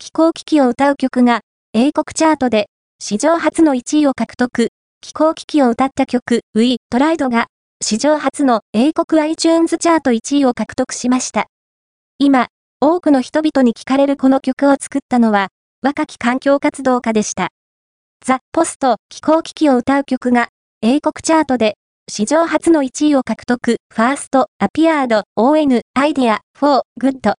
気候危機を歌う曲が、英国チャートで、史上初の1位を獲得。気候危機を歌った曲、We Tried が、史上初の英国 iTunes チャート1位を獲得しました。今、多くの人々に聞かれるこの曲を作ったのは、若き環境活動家でした。 The post 気候危機を歌う曲が、英国チャートで、史上初の1位を獲得、 first, appeアード、ON、アイディア、フォー、グッド。